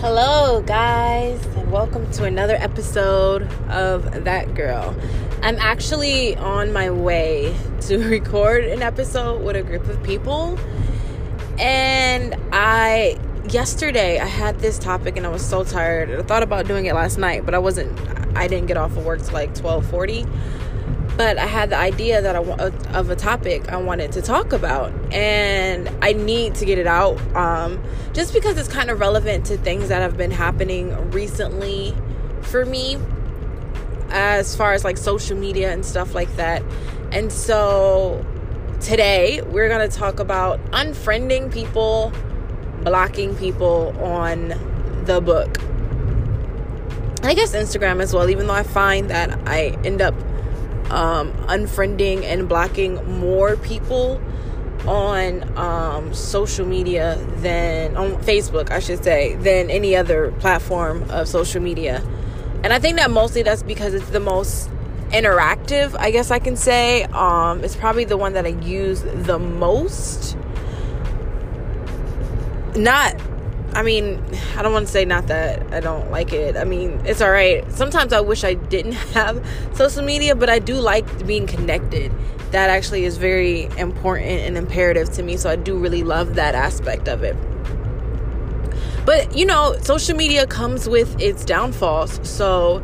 Hello, guys, and welcome to another episode of That Girl. I'm actually on my way to record an episode with a group of people, and I yesterday I had this topic and I was so tired. I thought about doing it last night, but I wasn't. I didn't get off of work till like 12:40 but I had the idea that I of a topic I wanted to talk about, and I need to get it out, um, just because it's kind of relevant to things that have been happening recently for me, as far as like social media and stuff like that. And so today we're gonna talk about unfriending people, blocking people on the book. I guess Instagram as well, even though I find that I end up um, unfriending and blocking more people on um, social media than on Facebook, I should say, than any other platform of social media. And I think that mostly that's because it's the most interactive, I guess I can say. Um, it's probably the one that I use the most. Not I mean, I don't want to say not that I don't like it. I mean, it's all right. Sometimes I wish I didn't have social media, but I do like being connected. That actually is very important and imperative to me. So I do really love that aspect of it. But, you know, social media comes with its downfalls. So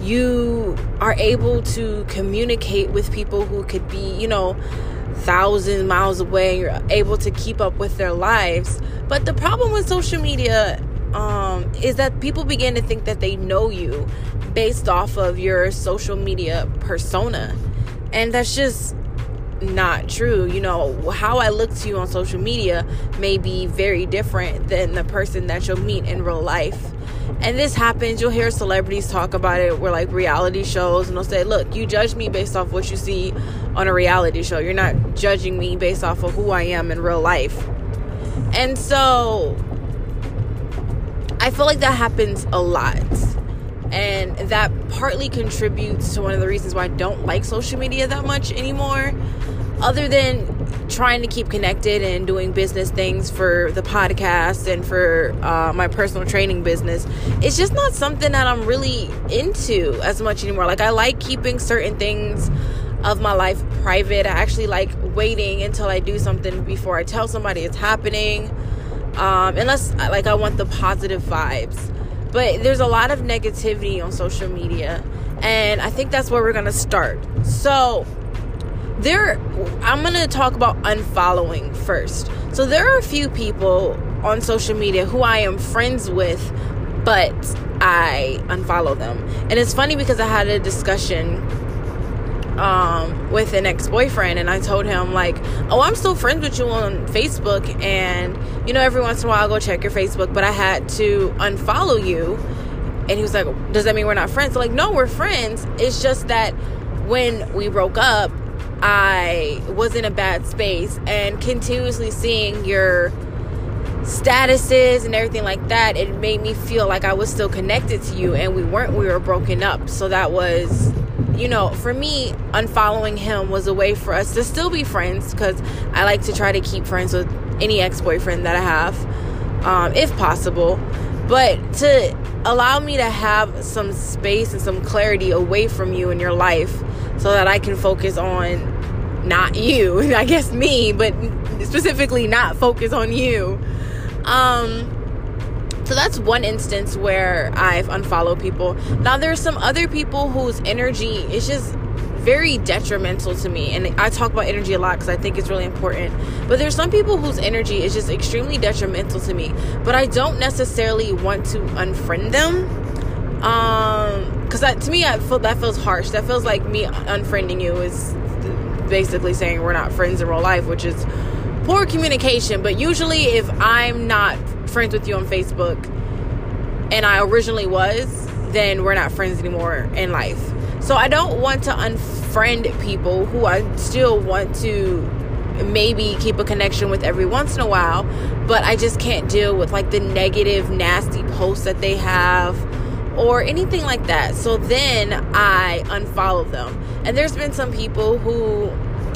you are able to communicate with people who could be, you know, thousand miles away and you're able to keep up with their lives. But the problem with social media um, is that people begin to think that they know you based off of your social media persona. And that's just not true. You know how i look to you on social media may be very different than the person that you'll meet in real life and this happens you'll hear celebrities talk about it where like reality shows and they'll say look you judge me based off what you see on a reality show. You're not judging me based off of who i am in real life. And so i feel like that happens a lot. And that partly contributes to one of the reasons why i don't like social media that much anymore other than trying to keep connected and doing business things for the podcast and for uh, my personal training business, it's just not something that I'm really into as much anymore. Like, I like keeping certain things of my life private. I actually like waiting until I do something before I tell somebody it's happening. Um, unless, like, I want the positive vibes. But there's a lot of negativity on social media. And I think that's where we're going to start. So, there I'm going to talk about unfollowing first. So there are a few people on social media who I am friends with but I unfollow them. And it's funny because I had a discussion um, with an ex-boyfriend and I told him like, "Oh, I'm still friends with you on Facebook and you know every once in a while I'll go check your Facebook, but I had to unfollow you." And he was like, "Does that mean we're not friends?" I'm like, "No, we're friends. It's just that when we broke up, I was in a bad space and continuously seeing your statuses and everything like that, it made me feel like I was still connected to you and we weren't, we were broken up. So that was, you know, for me, unfollowing him was a way for us to still be friends because I like to try to keep friends with any ex boyfriend that I have, um, if possible. But to allow me to have some space and some clarity away from you in your life so that I can focus on not you, I guess me, but specifically not focus on you. Um, so that's one instance where I've unfollowed people. Now there's some other people whose energy is just very detrimental to me. And I talk about energy a lot because I think it's really important. But there's some people whose energy is just extremely detrimental to me. But I don't necessarily want to unfriend them. Um, because to me, I feel that feels harsh. That feels like me unfriending you is basically saying we're not friends in real life, which is poor communication. But usually, if I'm not friends with you on Facebook and I originally was, then we're not friends anymore in life. So I don't want to unfriend people who I still want to maybe keep a connection with every once in a while, but I just can't deal with like the negative, nasty posts that they have or anything like that. So then I unfollow them. And there's been some people who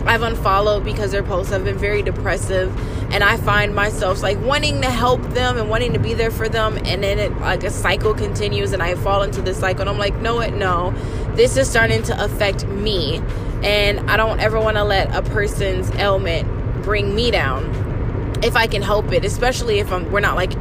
I've unfollowed because their posts have been very depressive, and I find myself like wanting to help them and wanting to be there for them and then it like a cycle continues and I fall into this cycle and I'm like no it no. This is starting to affect me and I don't ever want to let a person's ailment bring me down. If I can help it, especially if I'm, we're not like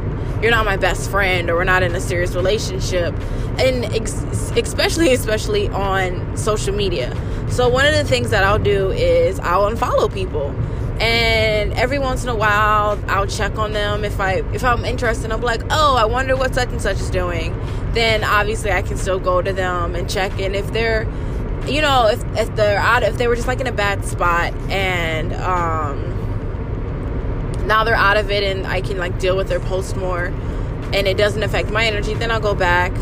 you're not my best friend or we're not in a serious relationship. And ex- especially especially on social media. So one of the things that i'll do is i'll unfollow people. And every once in a while i'll check on them. If i if i'm interested i'm like oh i wonder what such and such is doing. Then obviously i can still go to them and check. In if they're you know if if they're out if they were just like in a bad spot and um now they're out of it and I can like deal with their post more and it doesn't affect my energy, then I'll go back.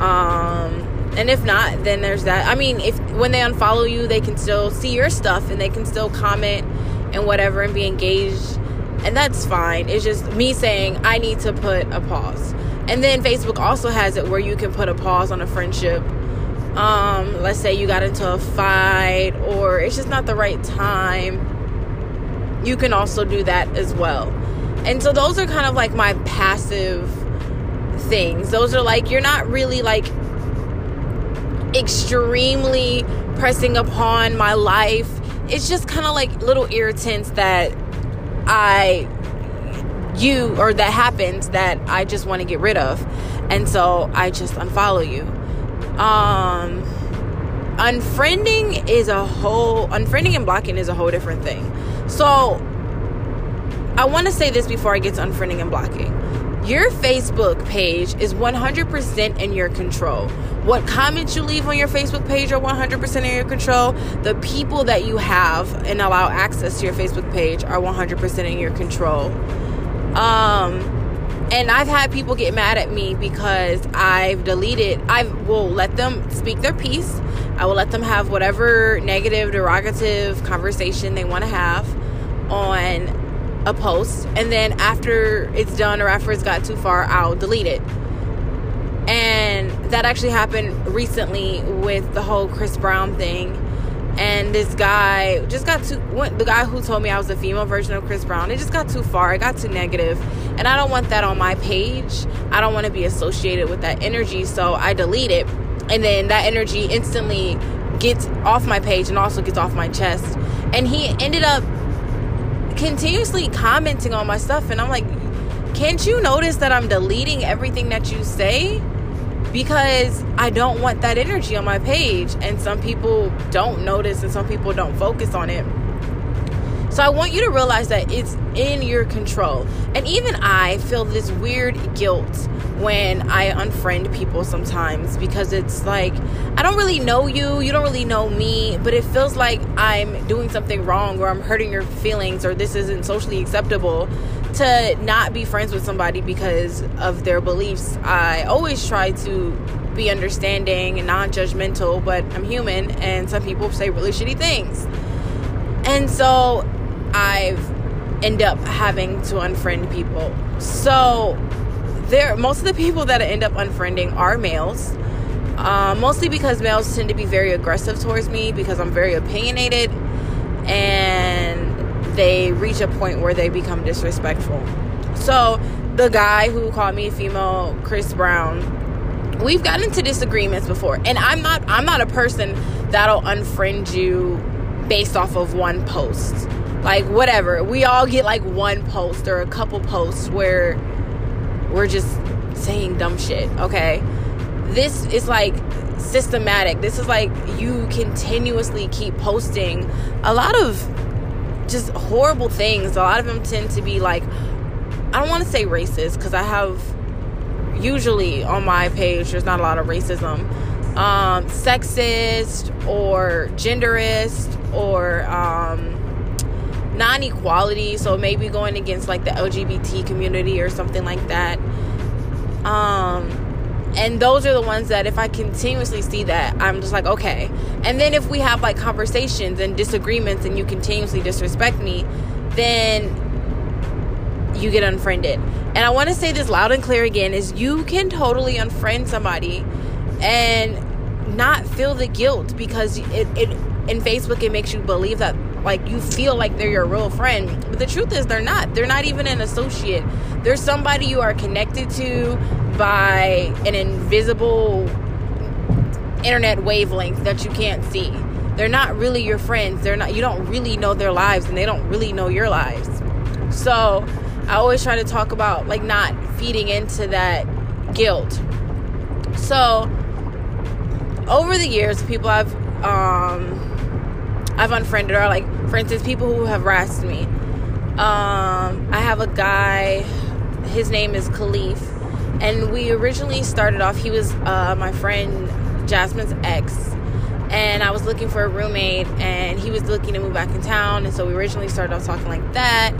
Um, and if not, then there's that. I mean, if when they unfollow you, they can still see your stuff and they can still comment and whatever and be engaged. And that's fine. It's just me saying I need to put a pause. And then Facebook also has it where you can put a pause on a friendship. Um, let's say you got into a fight or it's just not the right time you can also do that as well. And so those are kind of like my passive things. Those are like, you're not really like extremely pressing upon my life. It's just kind of like little irritants that I you or that happens that I just want to get rid of. And so I just unfollow you. Um unfriending is a whole unfriending and blocking is a whole different thing. So I want to say this before I get to unfriending and blocking. Your Facebook page is 100% in your control. What comments you leave on your Facebook page are 100% in your control. The people that you have and allow access to your Facebook page are 100% in your control. Um, and I've had people get mad at me because I've deleted, I will let them speak their piece. I will let them have whatever negative, derogative conversation they want to have on a post. And then after it's done or after it's got too far, I'll delete it. And that actually happened recently with the whole Chris Brown thing and this guy just got too the guy who told me I was a female version of Chris Brown it just got too far it got too negative and I don't want that on my page I don't want to be associated with that energy so I delete it and then that energy instantly gets off my page and also gets off my chest and he ended up continuously commenting on my stuff and I'm like can't you notice that I'm deleting everything that you say because I don't want that energy on my page. And some people don't notice and some people don't focus on it. So I want you to realize that it's in your control. And even I feel this weird guilt when I unfriend people sometimes because it's like I don't really know you, you don't really know me, but it feels like I'm doing something wrong or I'm hurting your feelings or this isn't socially acceptable to not be friends with somebody because of their beliefs. I always try to be understanding and non judgmental, but I'm human and some people say really shitty things. And so I've end up having to unfriend people. So there most of the people that I end up unfriending are males. Uh, mostly because males tend to be very aggressive towards me because I'm very opinionated and they reach a point where they become disrespectful. So, the guy who called me a female, Chris Brown, we've gotten into disagreements before. And I'm not I'm not a person that'll unfriend you based off of one post. Like whatever. We all get like one post or a couple posts where we're just saying dumb shit, okay? This is like systematic. This is like you continuously keep posting a lot of just horrible things. A lot of them tend to be like, I don't want to say racist because I have usually on my page there's not a lot of racism, um, sexist or genderist or um, non-equality. So maybe going against like the LGBT community or something like that. Um, and those are the ones that if I continuously see that, I'm just like, okay. And then if we have like conversations and disagreements and you continuously disrespect me, then you get unfriended. And I want to say this loud and clear again is you can totally unfriend somebody and not feel the guilt because it, it in Facebook it makes you believe that like you feel like they're your real friend. But the truth is they're not. They're not even an associate. They're somebody you are connected to by an invisible internet wavelength that you can't see. They're not really your friends. They're not you don't really know their lives and they don't really know your lives. So i always try to talk about like not feeding into that guilt. So over the years people i've um i've unfriended are like for instance people who have harassed me. Um i have a guy his name is khalif. And we originally started off he was uh my friend jasmine's ex. And I was looking for a roommate, and he was looking to move back in town, and so we originally started off talking like that.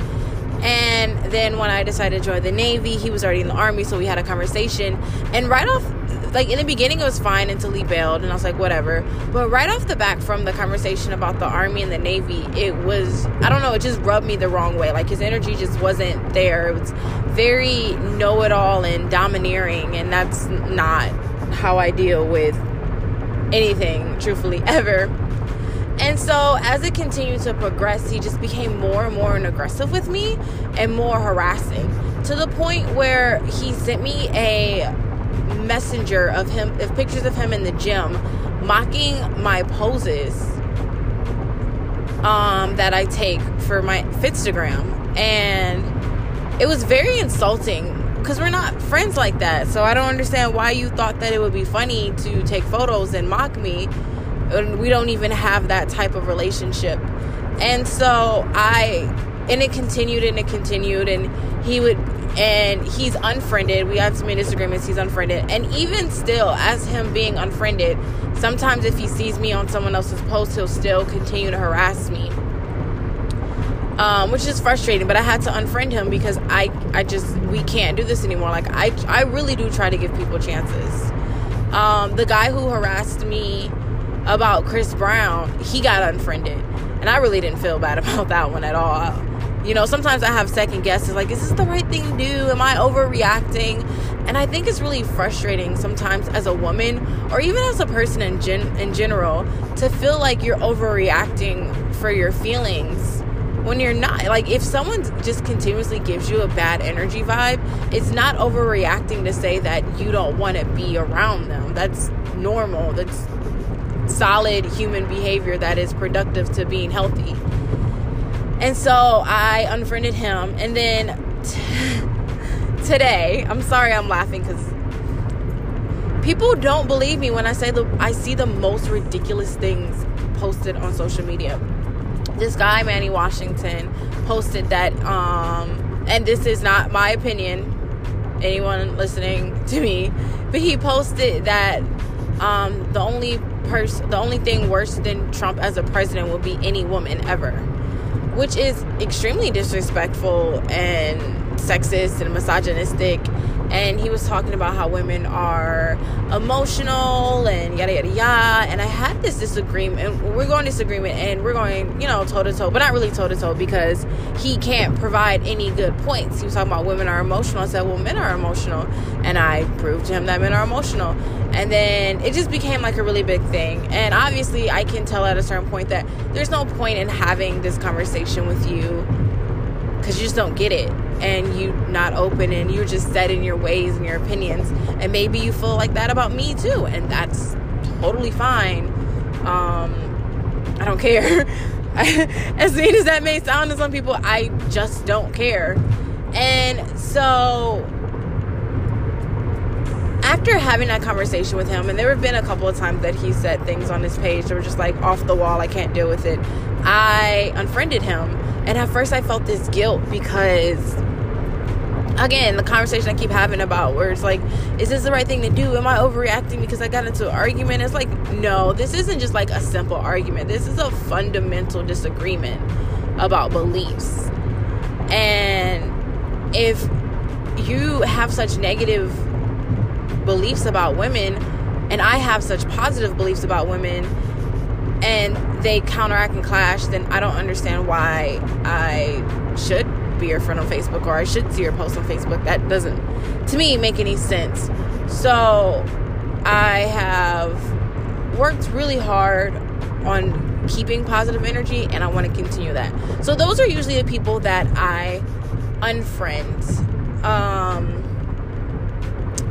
And then when I decided to join the Navy, he was already in the Army, so we had a conversation. And right off, like in the beginning, it was fine until he bailed, and I was like, whatever. But right off the back from the conversation about the Army and the Navy, it was, I don't know, it just rubbed me the wrong way. Like his energy just wasn't there. It was very know it all and domineering, and that's not how I deal with anything, truthfully, ever. And so, as it continued to progress, he just became more and more aggressive with me and more harassing to the point where he sent me a messenger of him, of pictures of him in the gym, mocking my poses um, that I take for my Fitstagram. And it was very insulting because we're not friends like that. So I don't understand why you thought that it would be funny to take photos and mock me. And we don't even have that type of relationship. And so I, and it continued and it continued, and he would, and he's unfriended. We had some disagreements. He's unfriended, and even still, as him being unfriended, sometimes if he sees me on someone else's post, he'll still continue to harass me um, which is frustrating. But I had to unfriend him because I I just we can't do this anymore. Like I I really do try to give people chances. Um, the guy who harassed me about Chris Brown, he got unfriended, and I really didn't feel bad about that one at all. You know, sometimes I have second guesses like, is this the right thing to do? Am I overreacting? And I think it's really frustrating sometimes as a woman or even as a person in gen- in general to feel like you're overreacting for your feelings when you're not like if someone just continuously gives you a bad energy vibe it's not overreacting to say that you don't want to be around them that's normal that's solid human behavior that is productive to being healthy and so i unfriended him. And then t- today i'm sorry i'm laughing because people don't believe me when i say the i see the most ridiculous things posted on social media. This guy Manny Washington posted that um and this is not my opinion anyone listening to me but he posted that um the only person the only thing worse than Trump as a president will be any woman ever which is extremely disrespectful and sexist and misogynistic and he was talking about how women are emotional and yada yada yada. And I had this disagreement, we're going disagreement, and we're going, you know, toe to toe, but not really toe to toe because he can't provide any good points. He was talking about women are emotional. I said, well, men are emotional, and I proved to him that men are emotional. And then it just became like a really big thing. And obviously, I can tell at a certain point that there's no point in having this conversation with you because you just don't get it and you not open and you're just set in your ways and your opinions. And maybe you feel like that about me too and that's totally fine. Um i don't care. As mean as that may sound to some people i just don't care. And so after having that conversation with him and there have been a couple of times that he said things on his page that were just like off the wall i can't deal with it i unfriended him. And at first i felt this guilt because again, the conversation I keep having about where it's like, is this the right thing to do? Am I overreacting because I got into an argument? It's like, no, this isn't just like a simple argument. This is a fundamental disagreement about beliefs. And if you have such negative beliefs about women, and I have such positive beliefs about women, and they counteract and clash, then I don't understand why I should be your friend on Facebook or I should see your post on Facebook. That doesn't, to me, make any sense. So I have worked really hard on keeping positive energy and I want to continue that. So those are usually the people that I unfriend. Um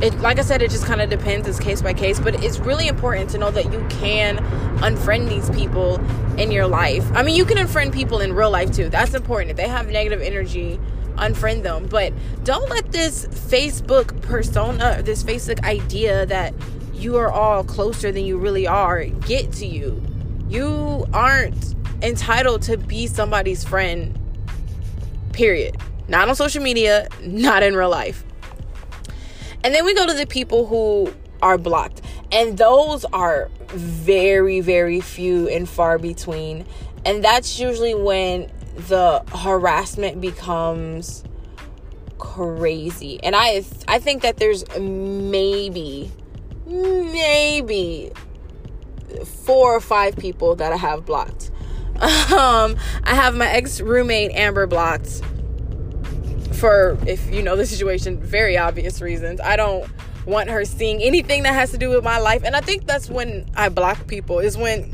it like I said, it just kind of depends. It's case by case, but it's really important to know that you can unfriend these people in your life. I mean, you can unfriend people in real life too. That's important. If they have negative energy, unfriend them. But don't let this Facebook persona, this Facebook idea that you are all closer than you really are get to you. You aren't entitled to be somebody's friend. Period. Not on social media, not in real life. And then we go to the people who are blocked. And those are very, very few and far between. And that's usually when the harassment becomes crazy. And I I think that there's maybe maybe four or five people that I have blocked. Um, I have my ex roommate Amber blocked for if you know the situation, very obvious reasons. I don't want her seeing anything that has to do with my life. And I think that's when I block people, is when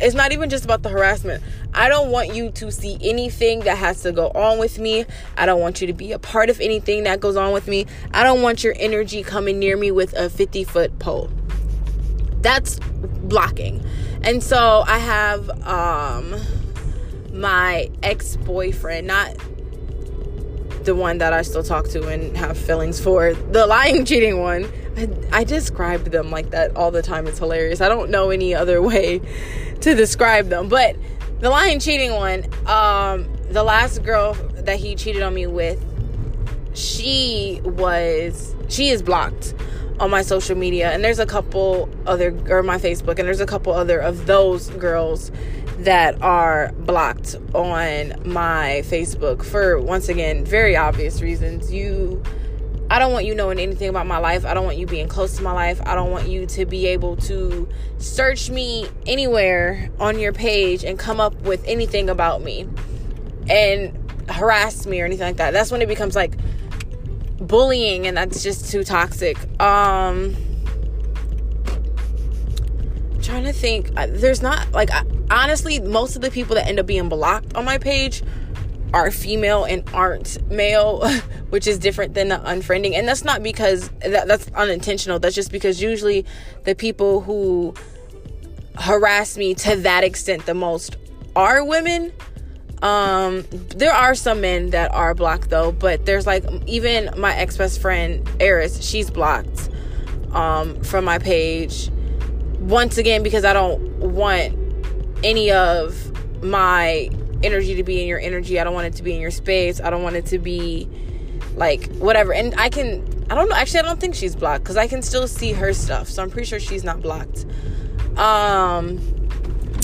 it's not even just about the harassment. I don't want you to see anything that has to go on with me. I don't want you to be a part of anything that goes on with me. I don't want your energy coming near me with a 50 foot pole. That's blocking. And so I have um my ex-boyfriend, not the one that I still talk to and have feelings for, the lying, cheating one. I, I describe them like that all the time. It's hilarious. I don't know any other way to describe them, but the lying, cheating one, um, the last girl that he cheated on me with, she was, she is blocked on my social media and there's a couple other or my Facebook and there's a couple other of those girls that are blocked on my Facebook for once again very obvious reasons. You I don't want you knowing anything about my life. I don't want you being close to my life. I don't want you to be able to search me anywhere on your page and come up with anything about me and harass me or anything like that. That's when it becomes like bullying and that's just too toxic. Um trying to think there's not like honestly honestly most of the people that end up being blocked on my page are female and aren't male which is different than the unfriending. And that's not because that, that's unintentional. That's just because usually the people who harass me to that extent the most are women. Um there are some men that are blocked though but there's like even my ex-best friend eris she's blocked um from my page once again because I don't want any of my energy to be in your energy. I don't want it to be in your space. I don't want it to be like whatever. And I can I don't know. Actually, I don't think she's blocked cuz I can still see her stuff. So I'm pretty sure she's not blocked. Um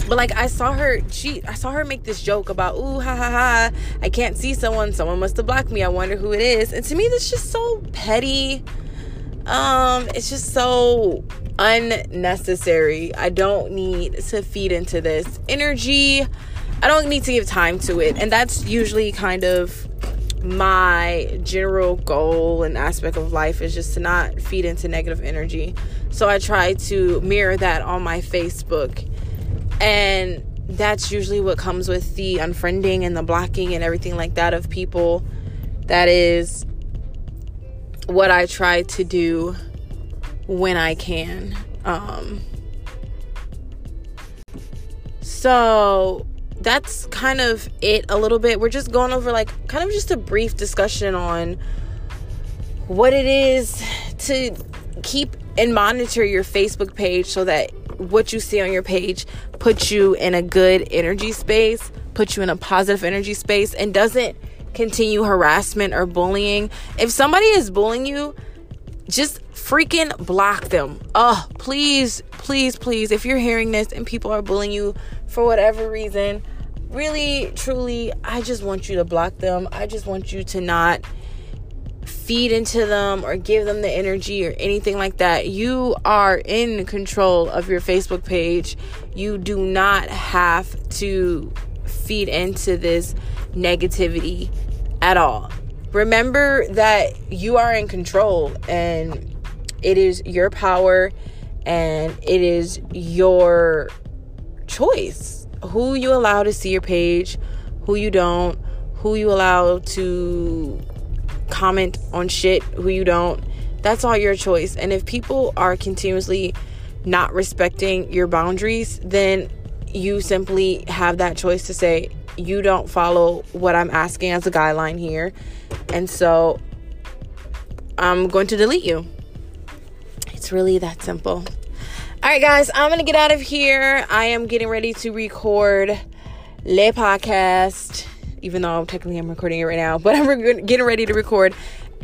but like I saw her she I saw her make this joke about ooh ha ha ha I can't see someone someone must have blocked me I wonder who it is and to me that's just so petty um it's just so unnecessary. I don't need to feed into this energy. I don't need to give time to it. And that's usually kind of my general goal and aspect of life is just to not feed into negative energy. So I try to mirror that on my Facebook. And that's usually what comes with the unfriending and the blocking and everything like that of people. That is what I try to do when I can. Um, so that's kind of it a little bit. We're just going over like kind of just a brief discussion on what it is to keep and monitor your Facebook page so that what you see on your page puts you in a good energy space, puts you in a positive energy space, and doesn't continue harassment or bullying. If somebody is bullying you, just freaking block them. Oh, please, please, please. If you're hearing this and people are bullying you for whatever reason, really, truly, I just want you to block them. I just want you to not feed into them or give them the energy or anything like that. You are in control of your Facebook page. You do not have to feed into this negativity at all remember that you are in control and it is your power and it is your choice who you allow to see your page, who you don't, who you allow to comment on shit, who you don't. That's all your choice. And if people are continuously not respecting your boundaries, then you simply have that choice to say, you don't follow what I'm asking as a guideline here. And so I'm going to delete you. It's really that simple. All right, guys, I'm going to get out of here. I am getting ready to record Le Podcast, even though technically I'm recording it right now, but I'm getting ready to record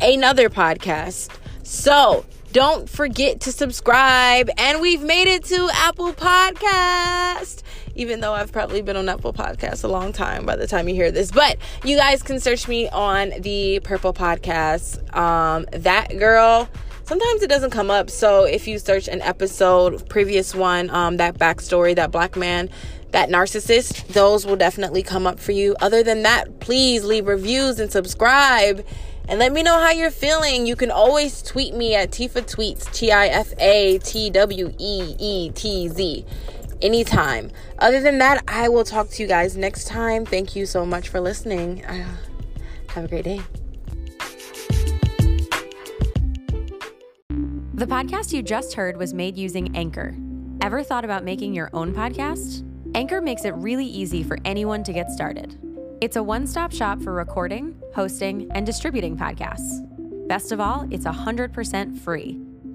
another podcast. So don't forget to subscribe. And we've made it to Apple Podcast even though I've probably been on Apple Podcasts a long time by the time you hear this. But you guys can search me on the Purple Podcast. Um, that girl. Sometimes it doesn't come up. So if you search an episode, previous one, um, that backstory, that black man, that narcissist, those will definitely come up for you. Other than that, please leave reviews and subscribe and let me know how you're feeling. You can always tweet me at Tifa Tweets, T I F A T W E E T Z anytime. Other than that, I will talk to you guys next time. Thank you so much for listening. Uh, have a great day. The podcast you just heard was made using Anchor. Ever thought about making your own podcast? Anchor makes it really easy for anyone to get started. It's a one stop shop for recording, hosting, and distributing podcasts. Best of all, it's 100% free.